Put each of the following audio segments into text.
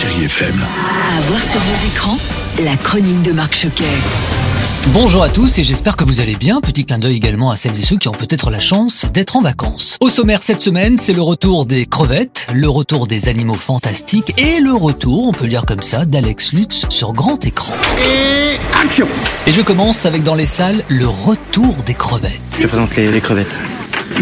Chérie FM. À voir sur vos écrans, la chronique de Marc Choquet. Bonjour à tous et j'espère que vous allez bien. Petit clin d'œil également à celles et ceux qui ont peut-être la chance d'être en vacances. Au sommaire cette semaine, c'est le retour des crevettes, le retour des animaux fantastiques et le retour, on peut le dire comme ça, d'Alex Lutz sur grand écran. Et je commence avec dans les salles le retour des crevettes. Je présente les, les crevettes.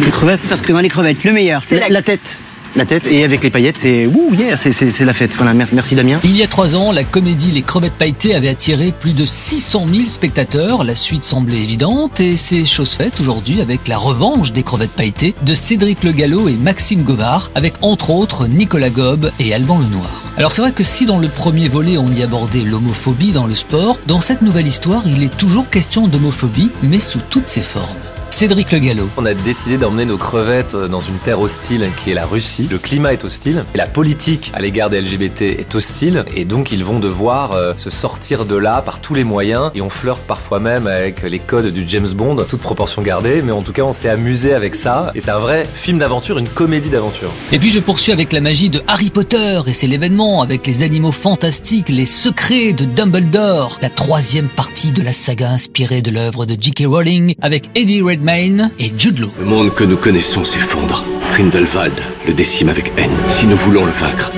Les crevettes Parce que dans les crevettes, le meilleur, c'est la tête. La tête et avec les paillettes, c'est wouh, yeah, c'est la fête. Merci Damien. Il y a trois ans, la comédie Les Crevettes Pailletées avait attiré plus de 600 000 spectateurs. La suite semblait évidente et c'est chose faite aujourd'hui avec la revanche des Crevettes Pailletées de Cédric Le Gallo et Maxime Govard, avec entre autres Nicolas Gobe et Alban Lenoir. Alors c'est vrai que si dans le premier volet on y abordait l'homophobie dans le sport, dans cette nouvelle histoire il est toujours question d'homophobie, mais sous toutes ses formes. Cédric Le Gallo. On a décidé d'emmener nos crevettes euh, dans une terre hostile qui est la Russie. Le climat est hostile et la politique à l'égard des LGBT est hostile et donc ils vont devoir euh, se sortir de là par tous les moyens et on flirte parfois même avec les codes du James Bond, toute proportion gardée, mais en tout cas on s'est amusé avec ça et c'est un vrai film d'aventure, une comédie d'aventure. Et puis je poursuis avec la magie de Harry Potter et c'est l'événement avec les animaux fantastiques, les secrets de Dumbledore, la troisième partie de la saga inspirée de l'œuvre de J.K. Rowling avec Eddie Redmayne et Jude Law. Le monde que nous connaissons s'effondre. Grindelwald le décime avec haine. Si nous voulons le vaincre,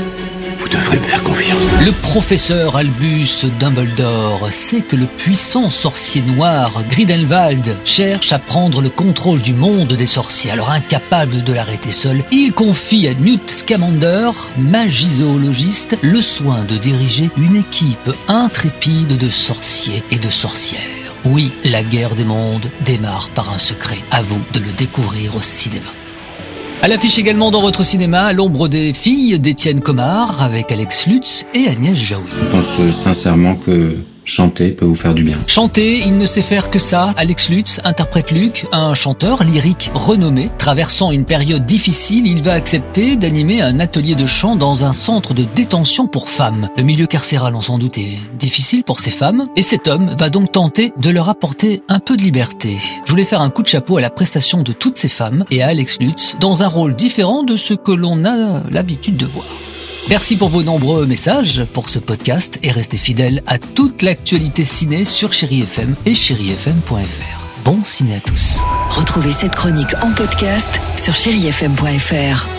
vous devrez me faire confiance. Le professeur Albus Dumbledore sait que le puissant sorcier noir Grindelwald cherche à prendre le contrôle du monde des sorciers. Alors incapable de l'arrêter seul, il confie à Newt Scamander, magizoologiste, le soin de diriger une équipe intrépide de sorciers et de sorcières. Oui, la guerre des mondes démarre par un secret. À vous de le découvrir au cinéma. À l'affiche également dans votre cinéma, l'ombre des filles d'Étienne Comard avec Alex Lutz et Agnès Jaoui. Je pense sincèrement que chanter peut vous faire du bien. Chanter, il ne sait faire que ça. Alex Lutz interprète Luc, un chanteur lyrique renommé. Traversant une période difficile, il va accepter d'animer un atelier de chant dans un centre de détention pour femmes. Le milieu carcéral, on s'en doute, est difficile pour ces femmes. Et cet homme va donc tenter de leur apporter un peu de liberté. Je voulais faire un coup de chapeau à la prestation de toutes ces femmes et à Alex Lutz dans un rôle différent de ce que l'on a l'habitude de voir. Merci pour vos nombreux messages pour ce podcast et restez fidèles à toute l'actualité ciné sur Chéri FM et chérifm.fr. Bon ciné à tous. Retrouvez cette chronique en podcast sur chérifm.fr.